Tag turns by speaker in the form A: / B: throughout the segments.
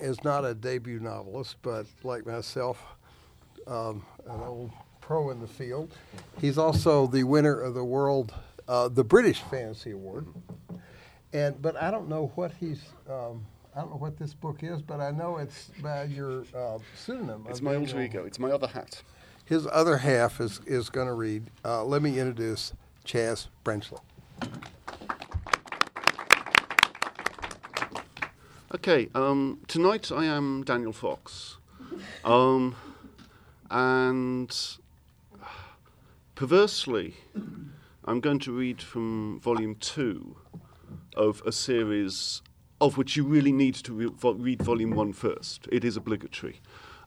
A: is not a debut novelist, but like myself, um, an old pro in the field. He's also the winner of the world, uh, the British Fantasy Award. And but I don't know what he's. Um, I don't know what this book is, but I know it's by your uh, pseudonym.
B: It's my alter ego. It's my other hat.
A: His other half is is going to read. Uh, let me introduce Chaz Brenchley.
B: Okay, um, tonight I am Daniel Fox. Um, and perversely, I'm going to read from volume two of a series of which you really need to re- vo- read volume one first. It is obligatory.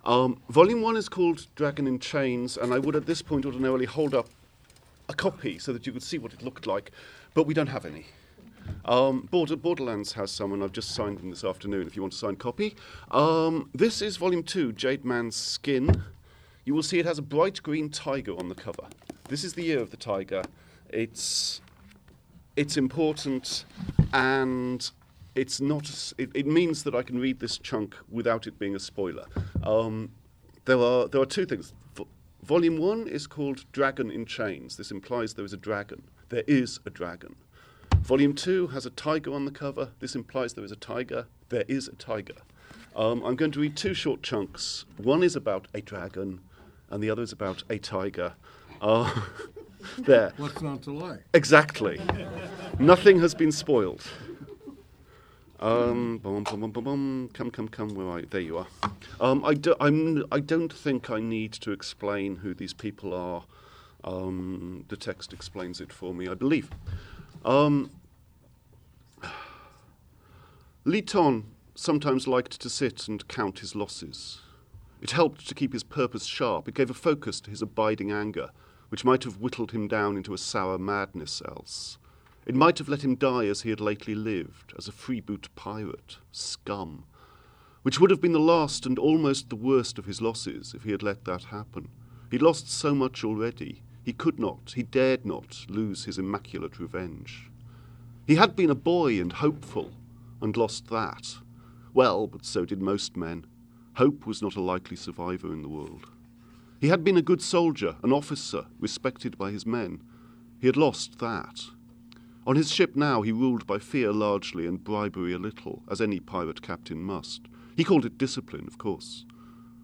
B: Um, volume one is called Dragon in Chains, and I would at this point ordinarily hold up a copy so that you could see what it looked like, but we don't have any. Um, Border, Borderlands has someone I've just signed them this afternoon if you want a signed copy. Um, this is volume two, Jade Man's Skin. You will see it has a bright green tiger on the cover. This is the year of the tiger. It's, it's important, and it's not. It, it means that I can read this chunk without it being a spoiler. Um, there are there are two things. Volume one is called Dragon in Chains. This implies there is a dragon. There is a dragon. Volume two has a tiger on the cover. This implies there is a tiger. There is a tiger. Um, I'm going to read two short chunks. One is about a dragon, and the other is about a tiger. Uh, there.
A: What's not to like?
B: Exactly. Nothing has been spoiled. Um, bum, bum, bum, bum, bum. Come, come, come. Where are you? There you are. Um, I, do, I'm, I don't think I need to explain who these people are. Um, the text explains it for me, I believe. Um, Li Ton sometimes liked to sit and count his losses. It helped to keep his purpose sharp. It gave a focus to his abiding anger, which might have whittled him down into a sour madness else. It might have let him die as he had lately lived, as a freeboot pirate, scum, which would have been the last and almost the worst of his losses if he had let that happen. He'd lost so much already. He could not, he dared not lose his immaculate revenge. He had been a boy and hopeful, and lost that. Well, but so did most men. Hope was not a likely survivor in the world. He had been a good soldier, an officer, respected by his men. He had lost that. On his ship now, he ruled by fear largely and bribery a little, as any pirate captain must. He called it discipline, of course.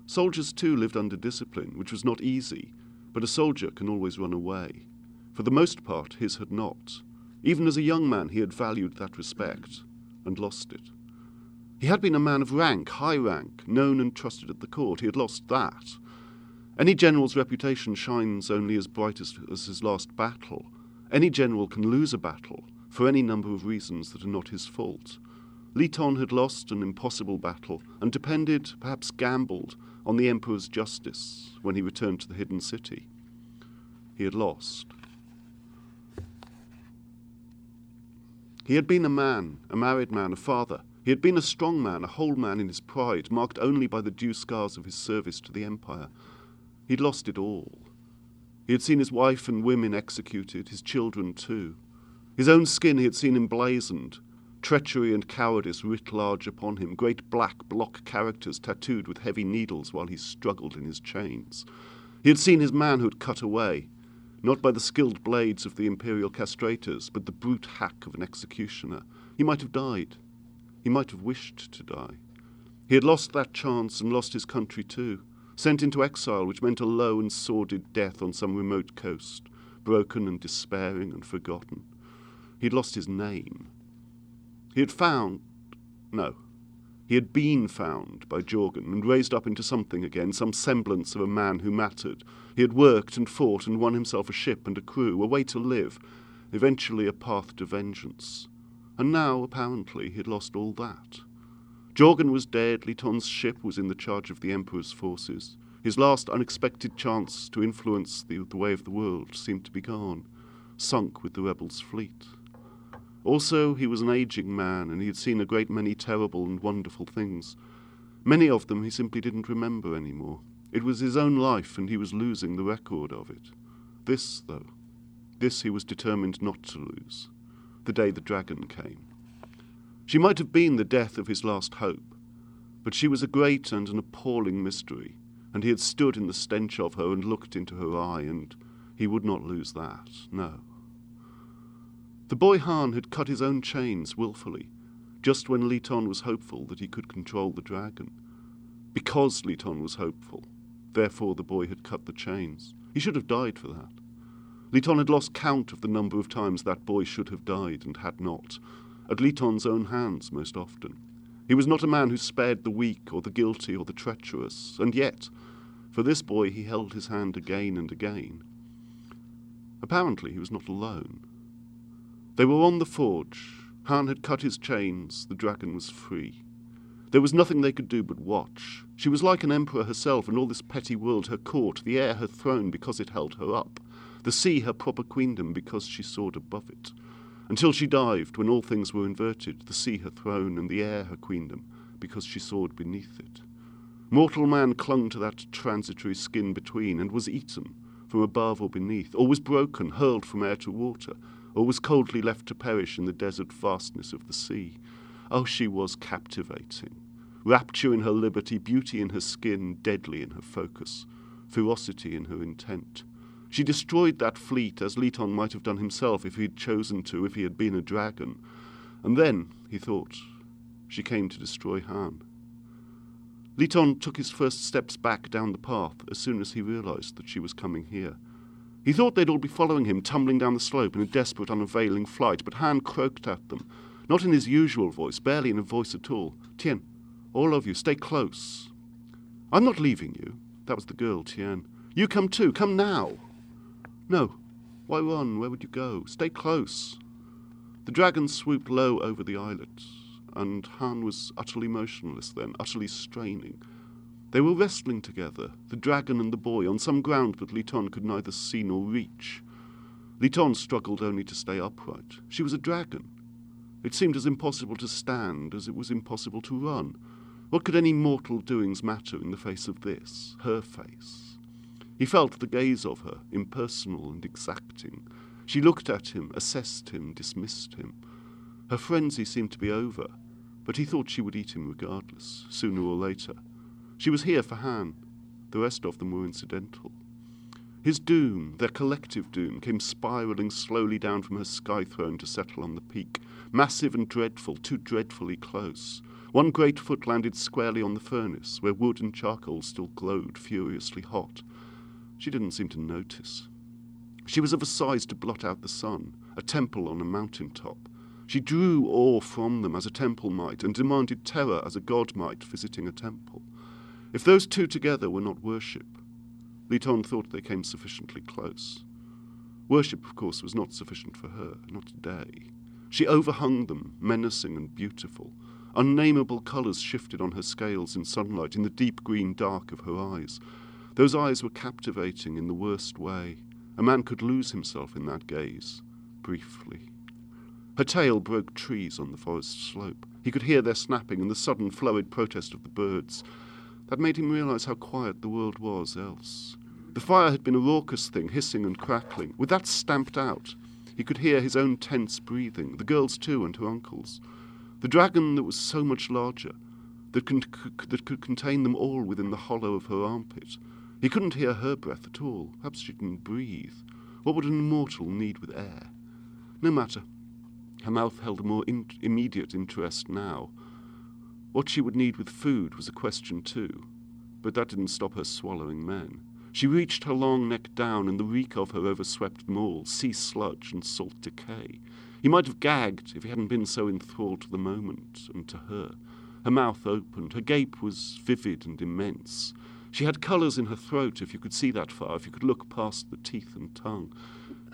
B: Soldiers, too, lived under discipline, which was not easy, but a soldier can always run away. For the most part, his had not. Even as a young man, he had valued that respect and lost it. He had been a man of rank, high rank, known and trusted at the court. He had lost that. Any general's reputation shines only as bright as, as his last battle. Any general can lose a battle for any number of reasons that are not his fault. Li Ton had lost an impossible battle and depended, perhaps gambled, on the Emperor's justice when he returned to the hidden city. He had lost. He had been a man, a married man, a father. He had been a strong man, a whole man in his pride, marked only by the due scars of his service to the Empire. He'd lost it all. He had seen his wife and women executed, his children too. His own skin he had seen emblazoned, treachery and cowardice writ large upon him, great black block characters tattooed with heavy needles while he struggled in his chains. He had seen his manhood cut away, not by the skilled blades of the imperial castrators, but the brute hack of an executioner. He might have died. He might have wished to die. He had lost that chance and lost his country too, sent into exile, which meant a low and sordid death on some remote coast, broken and despairing and forgotten. He had lost his name. He had found. No. He had been found by Jorgen and raised up into something again, some semblance of a man who mattered. He had worked and fought and won himself a ship and a crew, a way to live, eventually a path to vengeance. And now, apparently, he had lost all that. Jorgen was dead, Li Ton's ship was in the charge of the Emperor's forces. His last unexpected chance to influence the, the way of the world seemed to be gone, sunk with the rebels' fleet. Also, he was an aging man, and he had seen a great many terrible and wonderful things. Many of them he simply didn't remember anymore. It was his own life, and he was losing the record of it. This, though, this he was determined not to lose, the day the dragon came. She might have been the death of his last hope, but she was a great and an appalling mystery, and he had stood in the stench of her and looked into her eye, and he would not lose that, no. The boy Han had cut his own chains wilfully, just when Li Ton was hopeful that he could control the dragon. Because Li Ton was hopeful, therefore the boy had cut the chains. He should have died for that. Li Ton had lost count of the number of times that boy should have died and had not, at Li Ton's own hands most often. He was not a man who spared the weak or the guilty or the treacherous, and yet, for this boy he held his hand again and again. Apparently he was not alone. They were on the forge. Han had cut his chains, the dragon was free. There was nothing they could do but watch. She was like an emperor herself, and all this petty world her court, the air her throne because it held her up, the sea her proper queendom because she soared above it until she dived when all things were inverted, the sea her throne and the air her queendom, because she soared beneath it. Mortal man clung to that transitory skin between, and was eaten, from above or beneath, or was broken, hurled from air to water, or was coldly left to perish in the desert vastness of the sea. Oh, she was captivating. Rapture in her liberty, beauty in her skin, deadly in her focus, ferocity in her intent. She destroyed that fleet as Li Ton might have done himself if he had chosen to, if he had been a dragon. And then, he thought, she came to destroy Han. Li Ton took his first steps back down the path as soon as he realized that she was coming here. He thought they'd all be following him, tumbling down the slope in a desperate, unavailing flight, but Han croaked at them, not in his usual voice, barely in a voice at all. Tien, all of you, stay close. I'm not leaving you. That was the girl, Tien. You come too. Come now. No. Why run? Where would you go? Stay close. The dragon swooped low over the islet, and Han was utterly motionless then, utterly straining. They were wrestling together, the dragon and the boy, on some ground that Li Ton could neither see nor reach. Li Ton struggled only to stay upright. She was a dragon. It seemed as impossible to stand as it was impossible to run. What could any mortal doings matter in the face of this, her face? He felt the gaze of her, impersonal and exacting. She looked at him, assessed him, dismissed him. Her frenzy seemed to be over, but he thought she would eat him regardless, sooner or later. She was here for Han. The rest of them were incidental. His doom, their collective doom, came spiralling slowly down from her sky throne to settle on the peak, massive and dreadful, too dreadfully close. One great foot landed squarely on the furnace, where wood and charcoal still glowed furiously hot. She didn't seem to notice. She was of a size to blot out the sun, a temple on a mountain top. She drew awe from them as a temple might, and demanded terror as a god might visiting a temple. If those two together were not worship, Li Ton thought they came sufficiently close. Worship, of course, was not sufficient for her, not today. She overhung them, menacing and beautiful. Unnameable colours shifted on her scales in sunlight, in the deep green dark of her eyes. Those eyes were captivating in the worst way. A man could lose himself in that gaze, briefly. Her tail broke trees on the forest slope. He could hear their snapping and the sudden flurried protest of the birds. That made him realize how quiet the world was else. The fire had been a raucous thing, hissing and crackling. With that stamped out, he could hear his own tense breathing, the girl's too, and her uncle's. The dragon that was so much larger, that, con- that could contain them all within the hollow of her armpit, he couldn't hear her breath at all. Perhaps she didn't breathe. What would an immortal need with air? No matter. Her mouth held a more in- immediate interest now. What she would need with food was a question, too. But that didn't stop her swallowing men. She reached her long neck down, and the reek of her overswept all sea sludge and salt decay. He might have gagged if he hadn't been so enthralled to the moment and to her. Her mouth opened. Her gape was vivid and immense. She had colours in her throat, if you could see that far, if you could look past the teeth and tongue.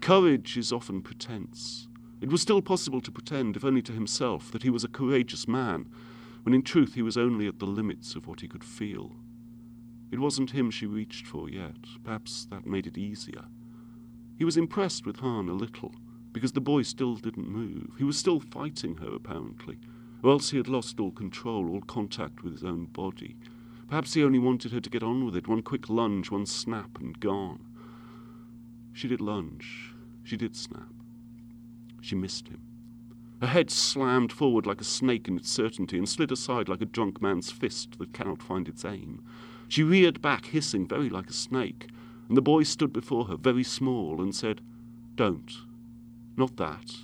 B: Courage is often pretense. It was still possible to pretend, if only to himself, that he was a courageous man. When in truth he was only at the limits of what he could feel. It wasn't him she reached for yet. Perhaps that made it easier. He was impressed with Han a little, because the boy still didn't move. He was still fighting her, apparently, or else he had lost all control, all contact with his own body. Perhaps he only wanted her to get on with it, one quick lunge, one snap, and gone. She did lunge. She did snap. She missed him. Her head slammed forward like a snake in its certainty and slid aside like a drunk man's fist that cannot find its aim. She reared back, hissing very like a snake, and the boy stood before her, very small, and said, Don't. Not that.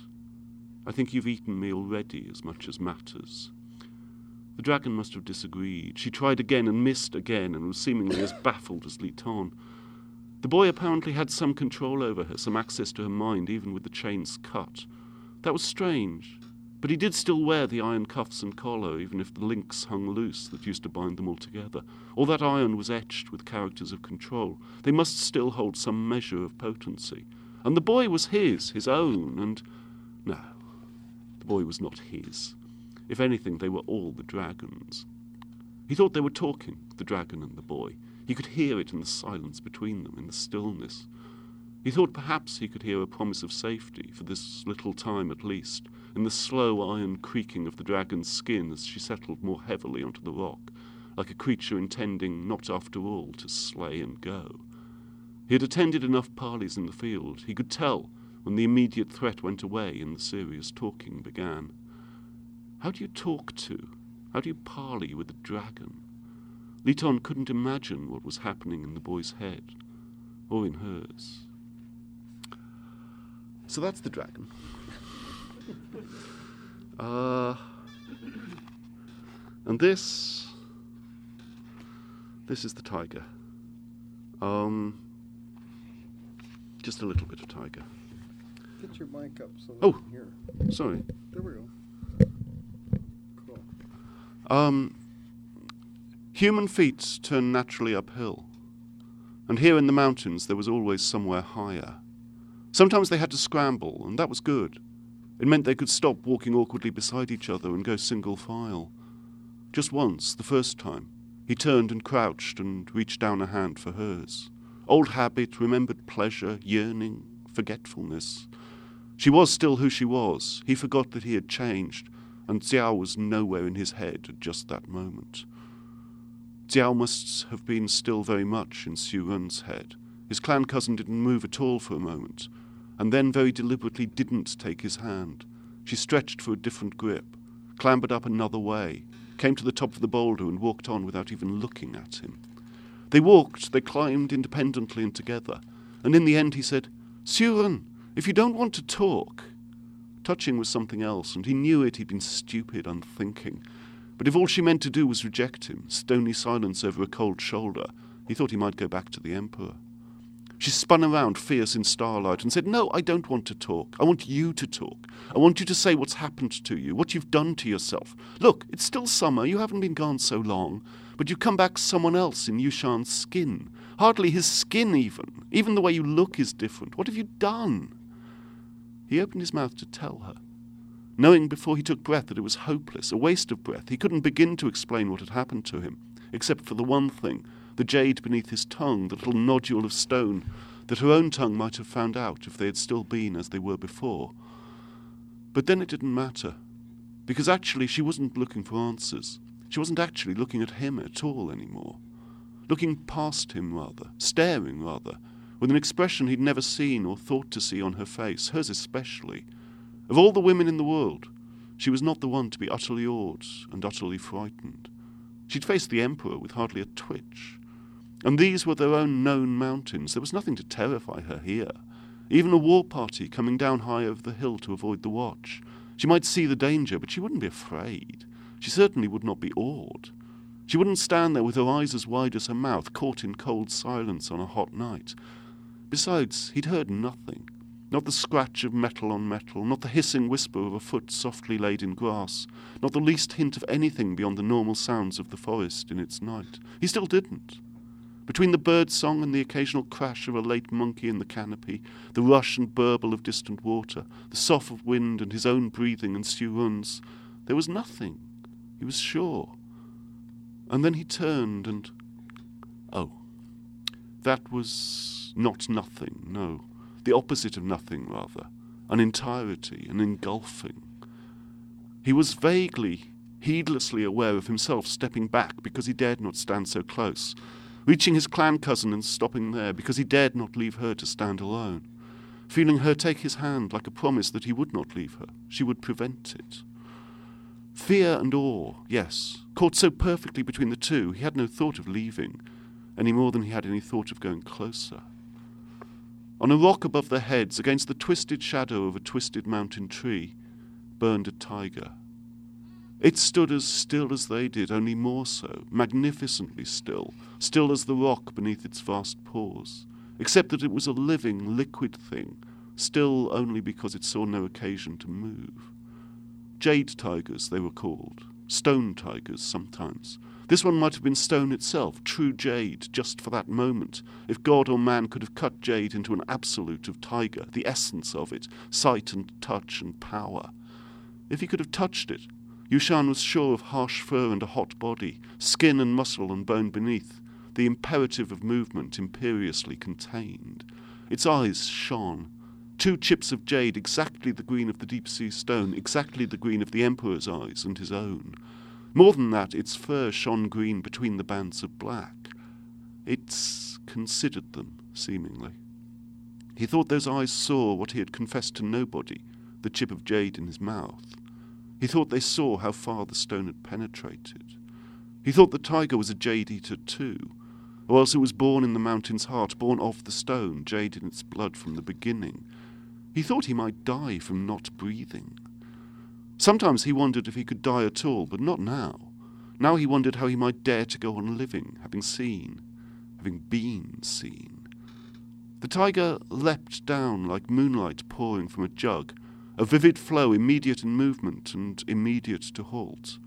B: I think you've eaten me already as much as matters. The dragon must have disagreed. She tried again and missed again and was seemingly as baffled as Li Ton. The boy apparently had some control over her, some access to her mind, even with the chains cut. That was strange, but he did still wear the iron cuffs and collar, even if the links hung loose that used to bind them all together. All that iron was etched with characters of control. They must still hold some measure of potency. And the boy was his, his own, and. No, the boy was not his. If anything, they were all the dragon's. He thought they were talking, the dragon and the boy. He could hear it in the silence between them, in the stillness. He thought perhaps he could hear a promise of safety, for this little time at least, in the slow iron creaking of the dragon's skin as she settled more heavily onto the rock, like a creature intending not after all to slay and go. He had attended enough parleys in the field. He could tell when the immediate threat went away and the serious talking began. How do you talk to, how do you parley with a dragon? Li Ton couldn't imagine what was happening in the boy's head, or in hers. So that's the dragon. Uh, and this, this is the tiger. Um, just a little bit of tiger.
A: Get your mic up so
B: Oh.
A: hear.
B: Sorry.
A: There we go. Cool.
B: Um, human feet turn naturally uphill, and here in the mountains there was always somewhere higher. Sometimes they had to scramble, and that was good. It meant they could stop walking awkwardly beside each other and go single file. Just once, the first time, he turned and crouched and reached down a hand for hers. Old habit, remembered pleasure, yearning, forgetfulness. She was still who she was. He forgot that he had changed, and Xiao was nowhere in his head at just that moment. Xiao must have been still very much in Xu Ren's head. His clan cousin didn't move at all for a moment, and then very deliberately didn't take his hand. She stretched for a different grip, clambered up another way, came to the top of the boulder, and walked on without even looking at him. They walked, they climbed independently and together, and in the end he said, Suren, if you don't want to talk. Touching was something else, and he knew it, he'd been stupid, unthinking. But if all she meant to do was reject him, stony silence over a cold shoulder, he thought he might go back to the Emperor. She spun around, fierce in starlight, and said, No, I don't want to talk. I want you to talk. I want you to say what's happened to you, what you've done to yourself. Look, it's still summer. You haven't been gone so long. But you come back someone else in Yushan's skin. Hardly his skin, even. Even the way you look is different. What have you done? He opened his mouth to tell her. Knowing before he took breath that it was hopeless, a waste of breath, he couldn't begin to explain what had happened to him, except for the one thing the jade beneath his tongue, the little nodule of stone that her own tongue might have found out if they had still been as they were before. But then it didn't matter, because actually she wasn't looking for answers. She wasn't actually looking at him at all anymore. Looking past him, rather, staring, rather, with an expression he'd never seen or thought to see on her face, hers especially. Of all the women in the world, she was not the one to be utterly awed and utterly frightened. She'd faced the Emperor with hardly a twitch. And these were their own known mountains. There was nothing to terrify her here. Even a war party coming down high over the hill to avoid the watch. She might see the danger, but she wouldn't be afraid. She certainly would not be awed. She wouldn't stand there with her eyes as wide as her mouth, caught in cold silence on a hot night. Besides, he'd heard nothing. Not the scratch of metal on metal, not the hissing whisper of a foot softly laid in grass, not the least hint of anything beyond the normal sounds of the forest in its night. He still didn't. Between the bird song and the occasional crash of a late monkey in the canopy, the rush and burble of distant water, the sough of wind and his own breathing and Xu there was nothing. He was sure. And then he turned and. Oh. That was not nothing, no. The opposite of nothing, rather. An entirety, an engulfing. He was vaguely, heedlessly aware of himself stepping back because he dared not stand so close, reaching his clan cousin and stopping there because he dared not leave her to stand alone, feeling her take his hand like a promise that he would not leave her, she would prevent it. Fear and awe, yes, caught so perfectly between the two, he had no thought of leaving, any more than he had any thought of going closer. On a rock above their heads, against the twisted shadow of a twisted mountain tree, burned a tiger. It stood as still as they did, only more so, magnificently still, still as the rock beneath its vast paws, except that it was a living, liquid thing, still only because it saw no occasion to move. Jade tigers, they were called. Stone tigers, sometimes. This one might have been stone itself, true jade, just for that moment. If God or man could have cut jade into an absolute of tiger, the essence of it, sight and touch and power. If he could have touched it, Yushan was sure of harsh fur and a hot body, skin and muscle and bone beneath, the imperative of movement imperiously contained. Its eyes shone, Two chips of jade, exactly the green of the deep sea stone, exactly the green of the Emperor's eyes and his own. More than that, its fur shone green between the bands of black. It's considered them, seemingly. He thought those eyes saw what he had confessed to nobody, the chip of jade in his mouth. He thought they saw how far the stone had penetrated. He thought the tiger was a jade eater too, or else it was born in the mountain's heart, born of the stone, jade in its blood from the beginning, he thought he might die from not breathing. Sometimes he wondered if he could die at all, but not now. Now he wondered how he might dare to go on living, having seen, having been seen. The tiger leapt down like moonlight pouring from a jug, a vivid flow immediate in movement and immediate to halt.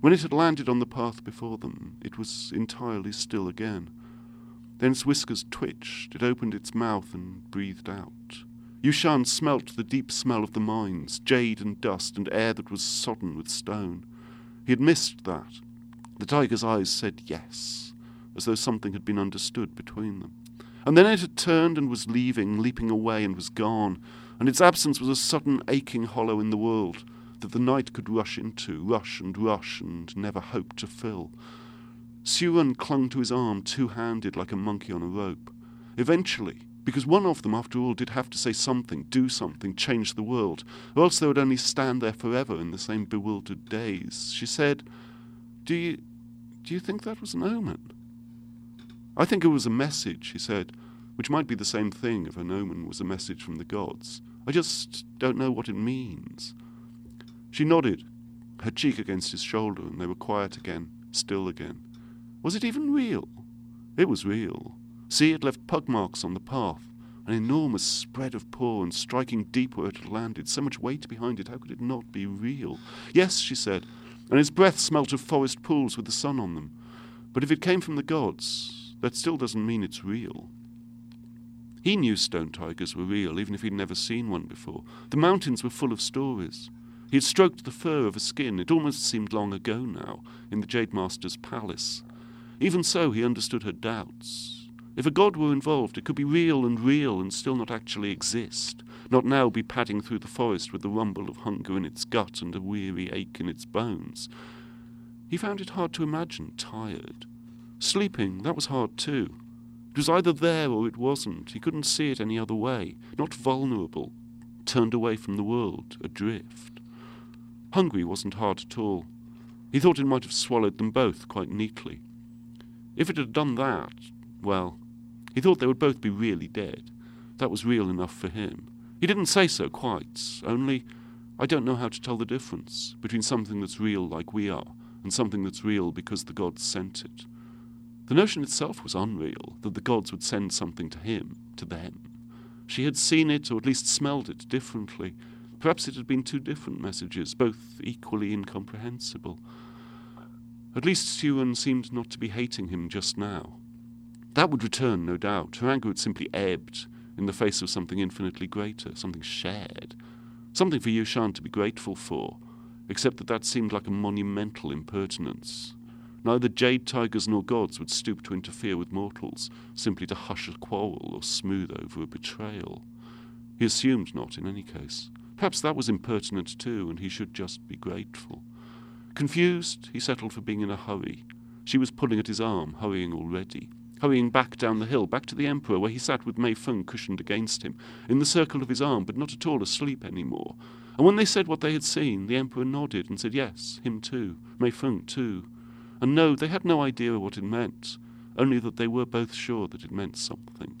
B: When it had landed on the path before them, it was entirely still again. Then its whiskers twitched, it opened its mouth and breathed out. Yushan smelt the deep smell of the mines, jade and dust, and air that was sodden with stone. He had missed that. The tiger's eyes said yes, as though something had been understood between them. And then it had turned and was leaving, leaping away, and was gone, and its absence was a sudden aching hollow in the world that the night could rush into, rush and rush, and never hope to fill. Siuan clung to his arm two handed like a monkey on a rope. Eventually, because one of them, after all, did have to say something, do something, change the world, or else they would only stand there forever in the same bewildered daze. She said, Do you, do you think that was an omen? I think it was a message, he said, which might be the same thing if an omen was a message from the gods. I just don't know what it means. She nodded, her cheek against his shoulder, and they were quiet again, still again. Was it even real? It was real. See, it left pug marks on the path, an enormous spread of paw and striking deep where it had landed, so much weight behind it, how could it not be real? Yes, she said, and his breath smelt of forest pools with the sun on them. But if it came from the gods, that still doesn't mean it's real. He knew stone tigers were real, even if he'd never seen one before. The mountains were full of stories. He had stroked the fur of a skin, it almost seemed long ago now, in the Jade Master's palace. Even so, he understood her doubts. If a god were involved, it could be real and real and still not actually exist, not now be padding through the forest with the rumble of hunger in its gut and a weary ache in its bones. He found it hard to imagine tired. Sleeping, that was hard too. Was either there or it wasn't. He couldn't see it any other way. Not vulnerable, turned away from the world, adrift. Hungry wasn't hard at all. He thought it might have swallowed them both quite neatly. If it had done that, well, he thought they would both be really dead. That was real enough for him. He didn't say so quite, only I don't know how to tell the difference between something that's real like we are and something that's real because the gods sent it. The notion itself was unreal, that the gods would send something to him, to them. She had seen it, or at least smelled it, differently. Perhaps it had been two different messages, both equally incomprehensible. At least Siuan seemed not to be hating him just now. That would return, no doubt. Her anger had simply ebbed in the face of something infinitely greater, something shared, something for Yushan to be grateful for, except that that seemed like a monumental impertinence. Neither jade tigers nor gods would stoop to interfere with mortals, simply to hush a quarrel or smooth over a betrayal. He assumed not, in any case. Perhaps that was impertinent too, and he should just be grateful. Confused, he settled for being in a hurry. She was pulling at his arm, hurrying already. Hurrying back down the hill, back to the Emperor, where he sat with Mei Feng cushioned against him, in the circle of his arm, but not at all asleep any more. And when they said what they had seen, the Emperor nodded and said yes, him too, Mei Feng too. And no, they had no idea what it meant, only that they were both sure that it meant something.